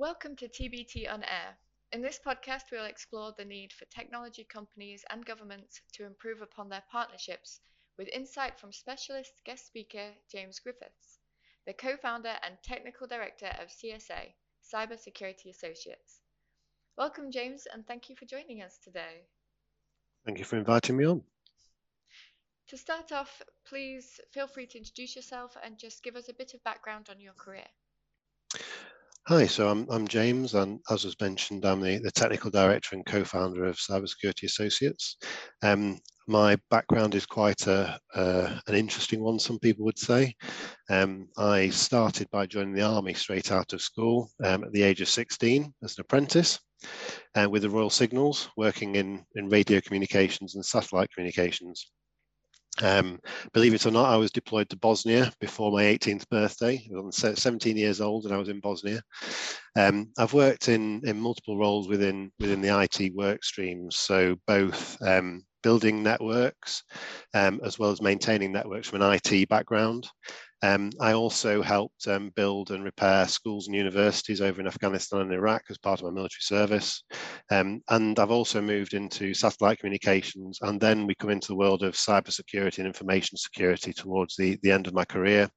Welcome to TBT on Air. In this podcast, we'll explore the need for technology companies and governments to improve upon their partnerships with insight from specialist guest speaker James Griffiths, the co founder and technical director of CSA, Cybersecurity Associates. Welcome, James, and thank you for joining us today. Thank you for inviting me on. To start off, please feel free to introduce yourself and just give us a bit of background on your career. Hi, so I'm, I'm James, and as was mentioned, I'm the, the technical director and co-founder of Cybersecurity Associates. Um, my background is quite a, an interesting one, some people would say. Um, I started by joining the army straight out of school um, at the age of 16 as an apprentice uh, with the Royal Signals, working in, in radio communications and satellite communications. Um, believe it or not, I was deployed to Bosnia before my 18th birthday. I was 17 years old and I was in Bosnia. Um, I've worked in, in multiple roles within, within the IT work streams, so both um, building networks um, as well as maintaining networks from an IT background. Um, I also helped um, build and repair schools and universities over in Afghanistan and Iraq as part of my military service. Um, and I've also moved into satellite communications. And then we come into the world of cybersecurity and information security towards the, the end of my career,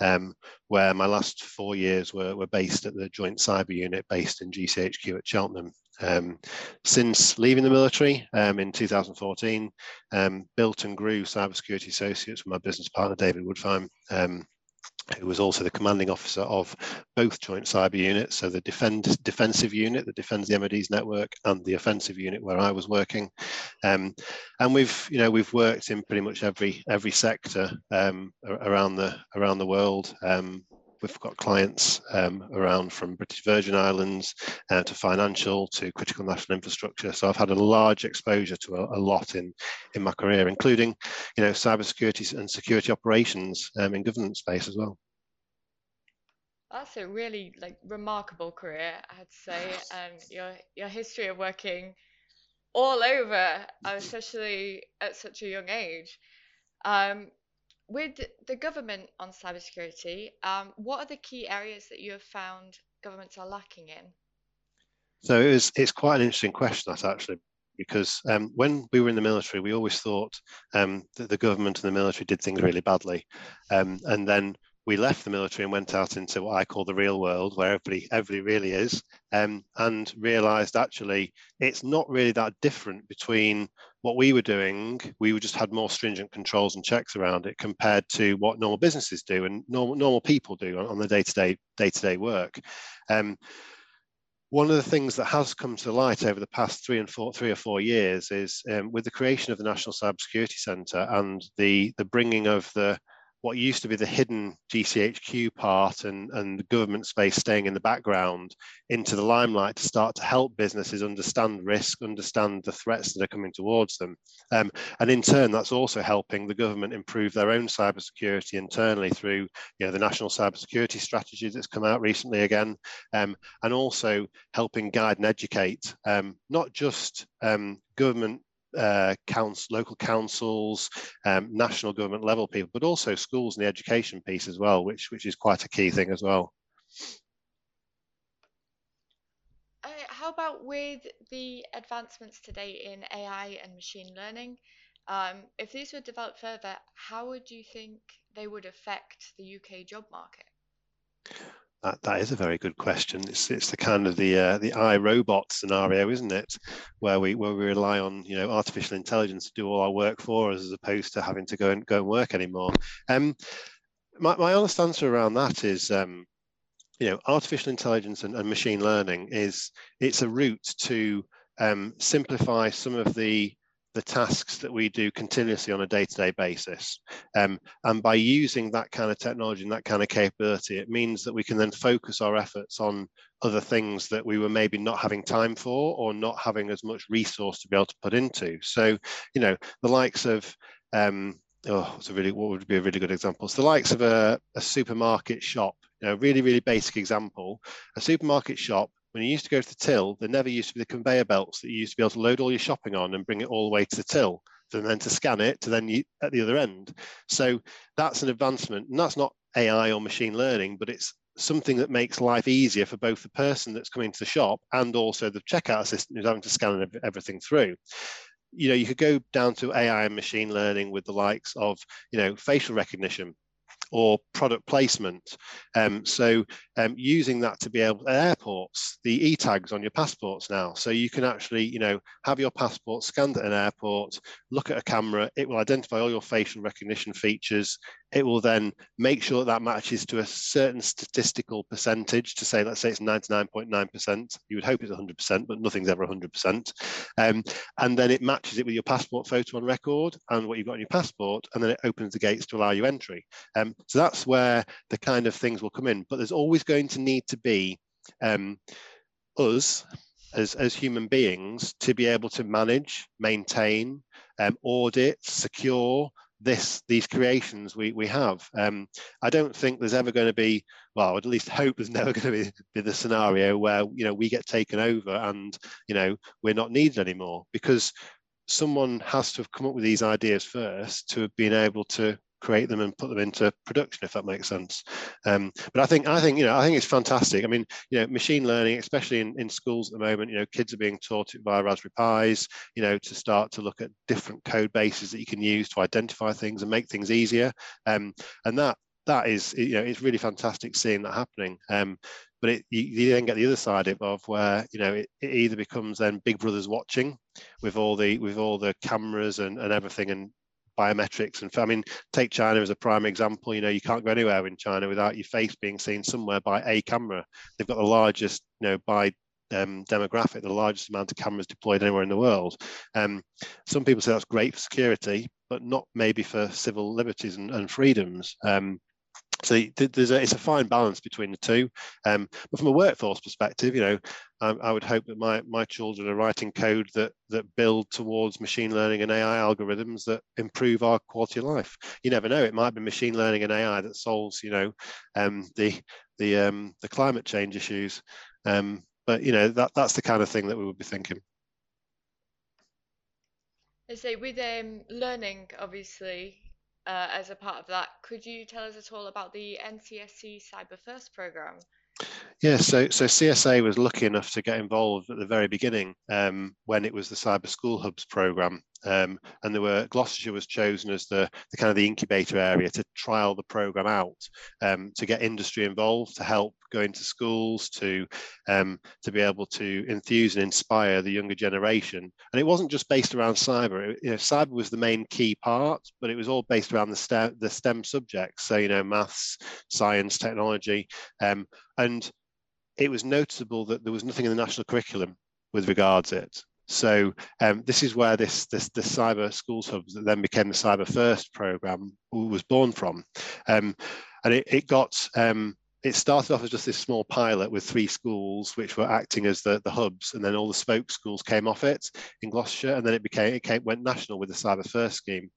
um, where my last four years were, were based at the Joint Cyber Unit based in GCHQ at Cheltenham. Um, since leaving the military um, in 2014, um, built and grew Cybersecurity Associates with my business partner, David Woodfine, um, who was also the commanding officer of both joint cyber units, so the defend, defensive unit that defends the MOD's network and the offensive unit where I was working. Um, and we've, you know, we've worked in pretty much every every sector um, around the around the world. Um, we've got clients um, around from British Virgin Islands uh, to financial to critical national infrastructure. So I've had a large exposure to a, a lot in in my career, including you know cybersecurity and security operations um, in government space as well. That's a really like remarkable career, I had to say, and your your history of working all over, especially at such a young age. Um, with the government on cybersecurity, um, what are the key areas that you have found governments are lacking in? So it was, it's quite an interesting question, that actually, because um, when we were in the military, we always thought um, that the government and the military did things really badly. Um, and then we left the military and went out into what I call the real world, where everybody everybody really is, um, and realised actually it's not really that different between what we were doing. We just had more stringent controls and checks around it compared to what normal businesses do and normal normal people do on, on the day to day day to day work. Um, one of the things that has come to light over the past three and four, three or four years is um, with the creation of the National Cybersecurity Centre and the the bringing of the what used to be the hidden GCHQ part and, and the government space staying in the background into the limelight to start to help businesses understand risk, understand the threats that are coming towards them. Um, and in turn, that's also helping the government improve their own cybersecurity internally through you know, the National Cybersecurity Strategy that's come out recently again, um, and also helping guide and educate um, not just um, government uh, council, local councils, um, national government level people, but also schools and the education piece as well, which which is quite a key thing as well. Uh, how about with the advancements today in AI and machine learning? Um, if these were developed further, how would you think they would affect the UK job market? That, that is a very good question. It's it's the kind of the uh, the iRobot scenario, isn't it? Where we where we rely on you know artificial intelligence to do all our work for us, as opposed to having to go and go and work anymore. Um, my my honest answer around that is. Um, you know, artificial intelligence and, and machine learning is it's a route to um, simplify some of the the tasks that we do continuously on a day-to-day basis. Um, and by using that kind of technology and that kind of capability, it means that we can then focus our efforts on other things that we were maybe not having time for or not having as much resource to be able to put into. So, you know, the likes of um, oh, it's a really what would be a really good example. So the likes of a, a supermarket shop, you know, really, really basic example. A supermarket shop when you used to go to the till, there never used to be the conveyor belts that you used to be able to load all your shopping on and bring it all the way to the till, and then to scan it to then you, at the other end. So that's an advancement, and that's not AI or machine learning, but it's something that makes life easier for both the person that's coming to the shop and also the checkout assistant who's having to scan everything through you know you could go down to ai and machine learning with the likes of you know facial recognition or product placement. Um, so um, using that to be able at airports, the e-tags on your passports now. So you can actually, you know, have your passport scanned at an airport, look at a camera, it will identify all your facial recognition features, it will then make sure that, that matches to a certain statistical percentage to say, let's say it's 99.9%. You would hope it's 100%, but nothing's ever 100%. Um, and then it matches it with your passport photo on record and what you've got on your passport, and then it opens the gates to allow you entry. Um, so that's where the kind of things will come in. But there's always going to need to be um, us as, as human beings to be able to manage, maintain, um, audit, secure, this these creations we we have. Um, I don't think there's ever going to be well, at least hope there's never going to be, be the scenario where you know we get taken over and you know we're not needed anymore because someone has to have come up with these ideas first to have been able to create them and put them into production if that makes sense. Um, but i think i think you know i think it's fantastic. I mean you know machine learning especially in, in schools at the moment you know kids are being taught it via raspberry pis you know to start to look at different code bases that you can use to identify things and make things easier. Um, and that that is you know it's really fantastic seeing that happening. Um, but it, you, you, then get the other side of where you know it, it, either becomes then big brothers watching with all the with all the cameras and, and everything and biometrics. And I mean take China as a prime example. You know you can't go anywhere in China without your face being seen somewhere by a camera. They've got the largest you know by um, demographic the largest amount of cameras deployed anywhere in the world. Um, some people say that's great for security but not maybe for civil liberties and, and freedoms. Um, so there's a, it's a fine balance between the two. Um, but from a workforce perspective, you know, I, I, would hope that my, my children are writing code that that build towards machine learning and AI algorithms that improve our quality of life. You never know; it might be machine learning and AI that solves, you know, um, the the um, the climate change issues. Um, but you know that that's the kind of thing that we would be thinking. I say with um, learning, obviously, uh, as a part of that. Could you tell us at all about the NCSC Cyber First program? Yeah, so so CSA was lucky enough to get involved at the very beginning um, when it was the Cyber School Hubs program, um, and there were Gloucestershire was chosen as the, the kind of the incubator area to trial the program out, um, to get industry involved, to help go into schools, to um, to be able to enthuse and inspire the younger generation. And it wasn't just based around cyber. It, you know, cyber was the main key part, but it was all based around the STEM the STEM subjects. So you know, maths, science, technology, um, and it was noticeable that there was nothing in the national curriculum with regards it. So um, this is where this, this the cyber schools hubs that then became the cyber first program was born from, um, and it, it got um, it started off as just this small pilot with three schools which were acting as the, the hubs, and then all the spoke schools came off it in Gloucestershire, and then it became it came, went national with the cyber first scheme.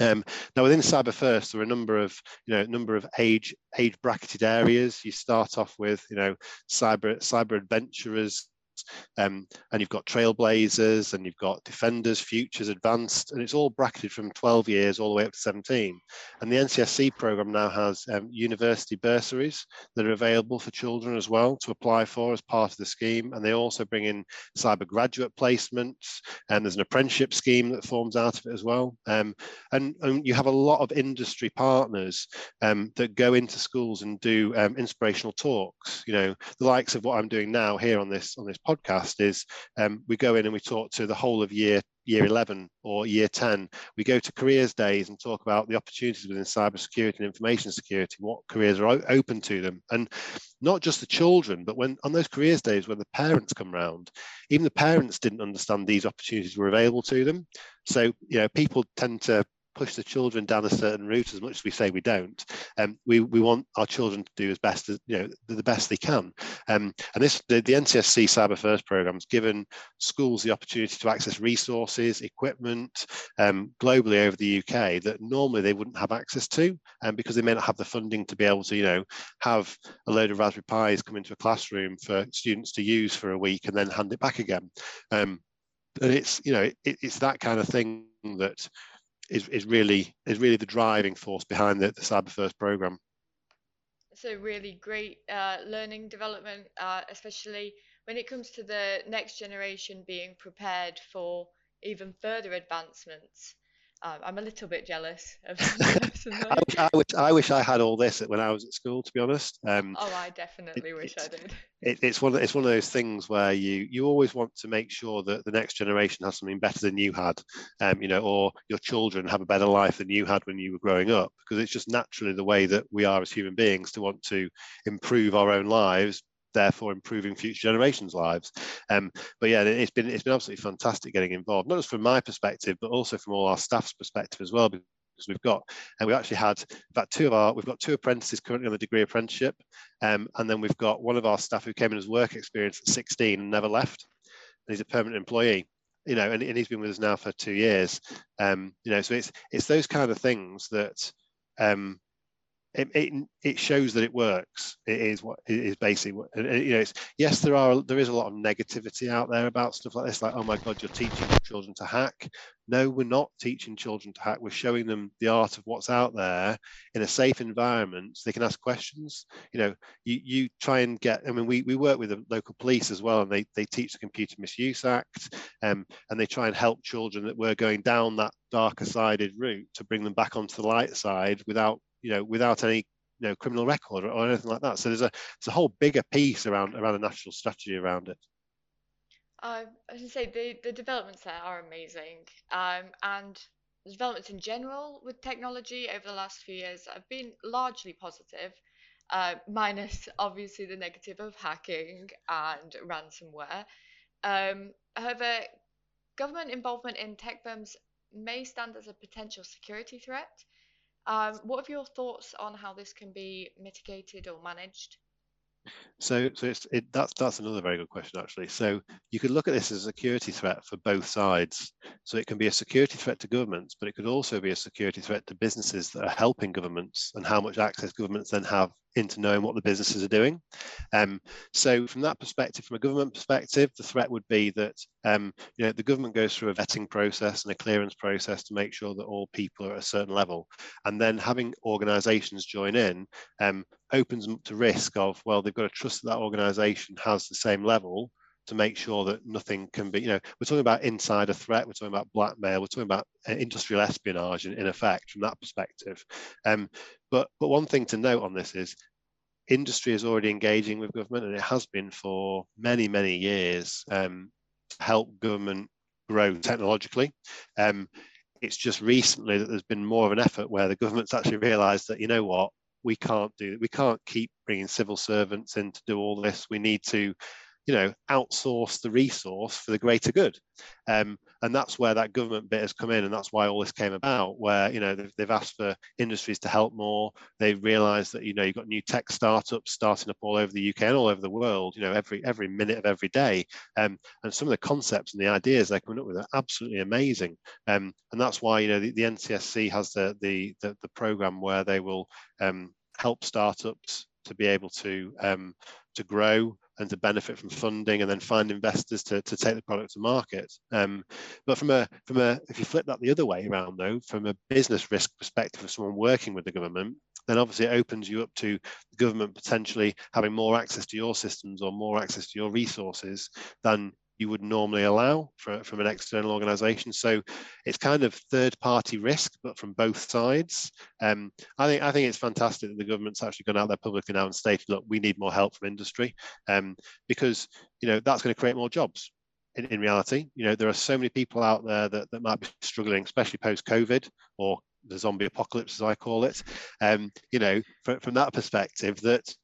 Um, now within Cyber First, there are a number of you know number of age age bracketed areas. You start off with you know cyber cyber adventurers, um, and you've got trailblazers and you've got defenders, futures, advanced, and it's all bracketed from 12 years all the way up to 17. And the NCSC program now has um, university bursaries that are available for children as well to apply for as part of the scheme. And they also bring in cyber graduate placements, and there's an apprenticeship scheme that forms out of it as well. Um, and, and, you have a lot of industry partners um, that go into schools and do um, inspirational talks. You know, the likes of what I'm doing now here on this on this podcast is um, we go in and we talk to the whole of year year 11 or year 10 we go to careers days and talk about the opportunities within cybersecurity and information security what careers are open to them. And not just the children but when on those careers days when the parents come round, even the parents didn't understand these opportunities were available to them. So you know people tend to push the children down a certain route as much as we say we don't. Um, we, we want our children to do as best as you know the best they can. Um, and this the, the NCSC Cyber First program has given schools the opportunity to access resources, equipment um, globally over the UK that normally they wouldn't have access to, um, because they may not have the funding to be able to you know have a load of Raspberry Pis come into a classroom for students to use for a week and then hand it back again. Um, and it's you know it, it's that kind of thing that is, is really is really the driving force behind the, the Cyber First program. So really great uh, learning development, uh, especially when it comes to the next generation being prepared for even further advancements. Um, I'm a little bit jealous of I, wish, I, wish, I wish I had all this when I was at school. To be honest. Um, oh, I definitely it, wish I did. It, it's one. Of, it's one of those things where you you always want to make sure that the next generation has something better than you had, um, you know, or your children have a better life than you had when you were growing up. Because it's just naturally the way that we are as human beings to want to improve our own lives therefore improving future generations' lives. Um, but yeah, it's been it's been absolutely fantastic getting involved, not just from my perspective, but also from all our staff's perspective as well. Because we've got and we actually had about two of our we've got two apprentices currently on the degree apprenticeship um, and then we've got one of our staff who came in as work experience at 16 and never left and he's a permanent employee you know and, and he's been with us now for two years um, you know so it's it's those kind of things that um, it, it, it shows that it works. It is what it is basically you know. It's yes, there are there is a lot of negativity out there about stuff like this. Like, oh my God, you're teaching children to hack. No, we're not teaching children to hack. We're showing them the art of what's out there in a safe environment so they can ask questions. You know, you you try and get. I mean, we we work with the local police as well, and they they teach the Computer Misuse Act, um, and they try and help children that were going down that darker sided route to bring them back onto the light side without you know, without any you know criminal record or, anything like that. So there's a it's a whole bigger piece around around a national strategy around it. Uh, I to say the the developments there are amazing, um, and the developments in general with technology over the last few years have been largely positive, uh, minus obviously the negative of hacking and ransomware. Um, however, government involvement in tech firms may stand as a potential security threat um, what are your thoughts on how this can be mitigated or managed? So, so it's, it, that's that's another very good question actually. So you could look at this as a security threat for both sides. So it can be a security threat to governments, but it could also be a security threat to businesses that are helping governments and how much access governments then have into knowing what the businesses are doing. Um, so from that perspective, from a government perspective, the threat would be that um, you know the government goes through a vetting process and a clearance process to make sure that all people are at a certain level, and then having organisations join in um, opens them up to risk of well they've got to trust that that organisation has the same level to make sure that nothing can be, you know, we're talking about insider threat, we're talking about blackmail, we're talking about uh, industrial espionage in, in effect from that perspective. Um, but, but one thing to note on this is industry is already engaging with government and it has been for many, many years um, to help government grow technologically. Um, it's just recently that there's been more of an effort where the government's actually realized that, you know what, we can't do, we can't keep bringing civil servants in to do all this. We need to you know, outsource the resource for the greater good. Um, and that's where that government bit has come in, and that's why all this came about. Where you know they've, they've asked for industries to help more. They've realised that you know you've got new tech startups starting up all over the UK and all over the world. You know, every every minute of every day. Um, and some of the concepts and the ideas they're coming up with are absolutely amazing. Um, and that's why you know the, the NCSC has the the the, the program where they will um, help startups to be able to um, to grow and to benefit from funding and then find investors to, to take the product to market. Um, but from a from a if you flip that the other way around though, from a business risk perspective of someone working with the government, then obviously it opens you up to the government potentially having more access to your systems or more access to your resources than you would normally allow for, from an external organization. So it's kind of third party risk, but from both sides. Um, I think I think it's fantastic that the government's actually gone out there publicly now and stated, look, we need more help from industry um, because you know that's going to create more jobs. In, in reality, you know, there are so many people out there that, that might be struggling, especially post COVID or the zombie apocalypse, as I call it. Um, you know, from, from that perspective, that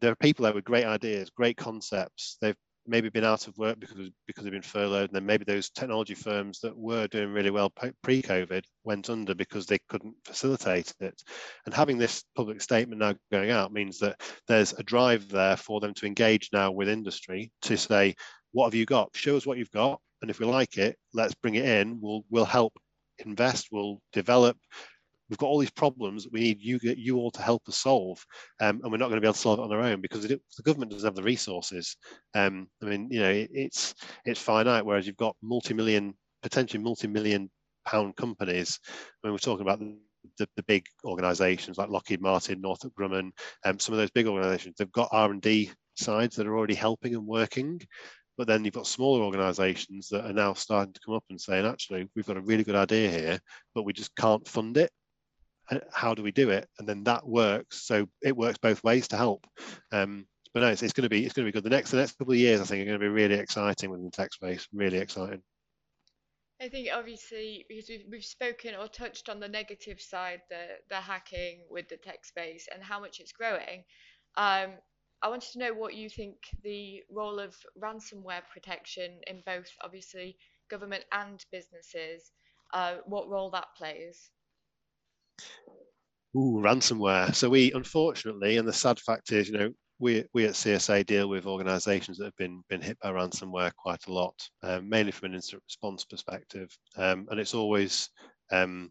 there are people there with great ideas, great concepts. They've maybe been out of work because because they've been furloughed, and then maybe those technology firms that were doing really well pre-COVID went under because they couldn't facilitate it. And having this public statement now going out means that there's a drive there for them to engage now with industry to say, what have you got? Show us what you've got, and if we like it, let's bring it in. We'll we'll help invest, we'll develop, we've got all these problems that we need you you all to help us solve, um, and we're not going to be able to solve it on our own because it, the government doesn't have the resources. Um, I mean, you know, it, it's it's finite, whereas you've got multi-million, potentially multi-million pound companies. When we're talking about the the, the big organisations like Lockheed Martin, Northrop Grumman, um, some of those big organisations, they've got R and D sides that are already helping and working. But then you've got smaller organisations that are now starting to come up and saying, actually, we've got a really good idea here, but we just can't fund it. How do we do it? And then that works. So it works both ways to help. Um, but no, it's, it's going to be it's going to be good. The next the next couple of years, I think, are going to be really exciting within the tech space. Really exciting. I think obviously because we've, we've spoken or touched on the negative side, the the hacking with the tech space and how much it's growing. Um, I wanted to know what you think the role of ransomware protection in both obviously government and businesses, uh, what role that plays. Ooh, ransomware. So we unfortunately, and the sad fact is, you know, we, we at CSA deal with organisations that have been been hit by ransomware quite a lot, um, mainly from an incident response perspective, um, and it's always um,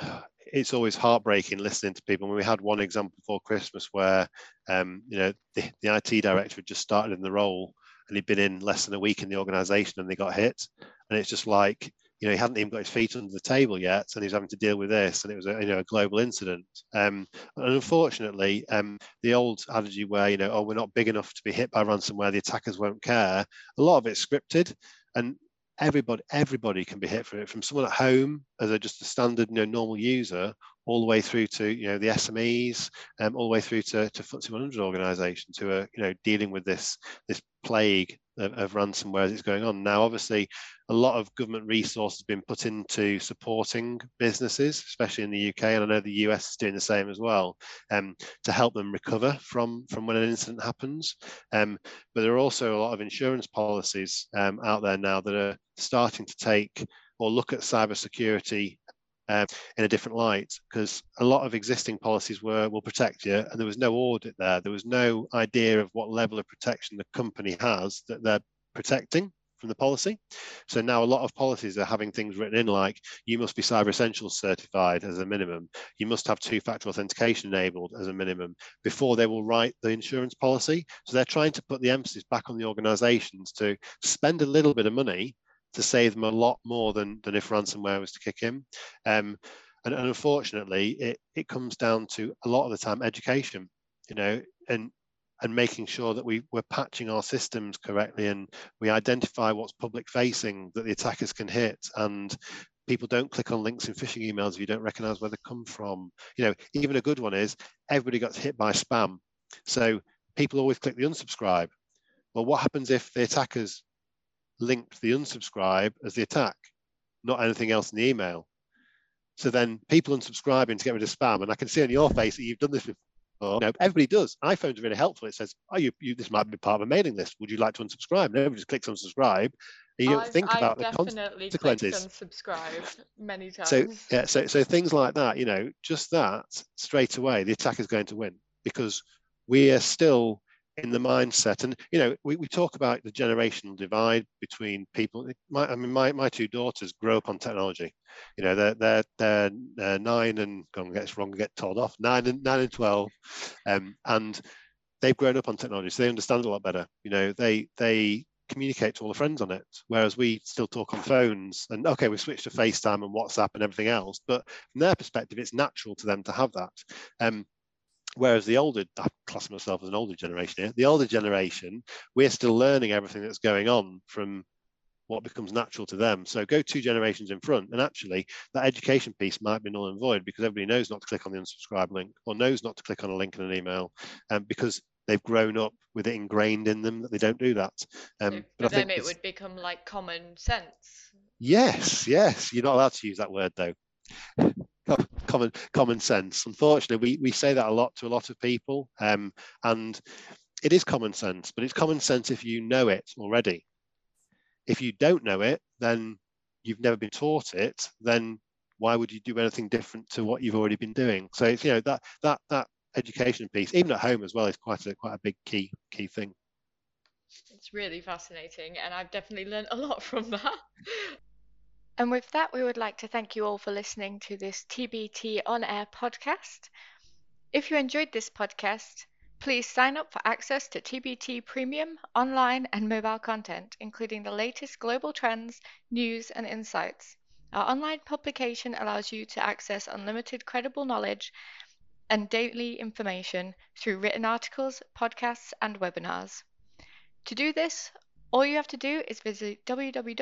it's always heartbreaking listening to people. we had one example before Christmas where um, you know the, the IT director had just started in the role and he'd been in less than a week in the organisation and they got hit, and it's just like you know, he hadn't even got his feet under the table yet, and he was having to deal with this, and it was a you know a global incident. Um, and unfortunately, um, the old adage where you know, oh, we're not big enough to be hit by ransomware, the attackers won't care. A lot of it's scripted, and everybody everybody can be hit for it, from someone at home as a just a standard you know normal user, all the way through to you know the SMEs, um, all the way through to, to FTSE 100 organisations who are you know dealing with this this plague of, of ransomware as it's going on. Now, obviously, a lot of government resources have been put into supporting businesses, especially in the UK, and I know the US is doing the same as well, um, to help them recover from from when an incident happens. Um, but there are also a lot of insurance policies um, out there now that are starting to take or look at cybersecurity uh, in a different light because a lot of existing policies were will protect you and there was no audit there there was no idea of what level of protection the company has that they're protecting from the policy. So now a lot of policies are having things written in like you must be cyber essentials certified as a minimum. You must have two-factor authentication enabled as a minimum before they will write the insurance policy. So they're trying to put the emphasis back on the organizations to spend a little bit of money to save them a lot more than, than if ransomware was to kick in. Um, and, and, unfortunately, it, it comes down to a lot of the time education, you know, and and making sure that we, we're patching our systems correctly and we identify what's public facing that the attackers can hit and people don't click on links in phishing emails if you don't recognize where they come from. You know, even a good one is everybody got hit by spam. So people always click the unsubscribe. Well, what happens if the attackers linked the unsubscribe as the attack, not anything else in the email. So then people unsubscribing to get rid of spam, and I can see on your face that you've done this before. You know, everybody does. iPhones are really helpful. It says, "Oh, you, you, this might be part of a mailing list. Would you like to unsubscribe?" And everybody just clicks unsubscribe. And you don't I've, think I've about the consequences. Unsubscribe many times. So yeah, so so things like that. You know, just that straight away, the attacker is going to win because we are still in the mindset. And you know we, we talk about the generational divide between people. My, i mean my, my two daughters grow up on technology. You know they're they're, they're, nine and going to get wrong and get told off nine and nine and 12 um, and they've grown up on technology so they understand a lot better. You know they they communicate to all the friends on it whereas we still talk on phones and okay we switched to facetime and whatsapp and everything else but from their perspective it's natural to them to have that. Um, Whereas the older, I class myself as an older generation here, the older generation, we're still learning everything that's going on from what becomes natural to them. So go two generations in front, and actually that education piece might be null and void because everybody knows not to click on the unsubscribe link or knows not to click on a link in an email, um, because they've grown up with it ingrained in them that they don't do that. Um, but then it would become like common sense. Yes, yes. You're not allowed to use that word though common common sense. Unfortunately, we, we say that a lot to a lot of people, um, and it is common sense, but it's common sense if you know it already. If you don't know it, then you've never been taught it. Then why would you do anything different to what you've already been doing? So it's you know that that that education piece, even at home as well, is quite a quite a big key key thing. It's really fascinating, and I've definitely learned a lot from that. And with that, we would like to thank you all for listening to this TBT on air podcast. If you enjoyed this podcast, please sign up for access to TBT premium, online, and mobile content, including the latest global trends, news, and insights. Our online publication allows you to access unlimited credible knowledge and daily information through written articles, podcasts, and webinars. To do this, all you have to do is visit www.tbtech.co.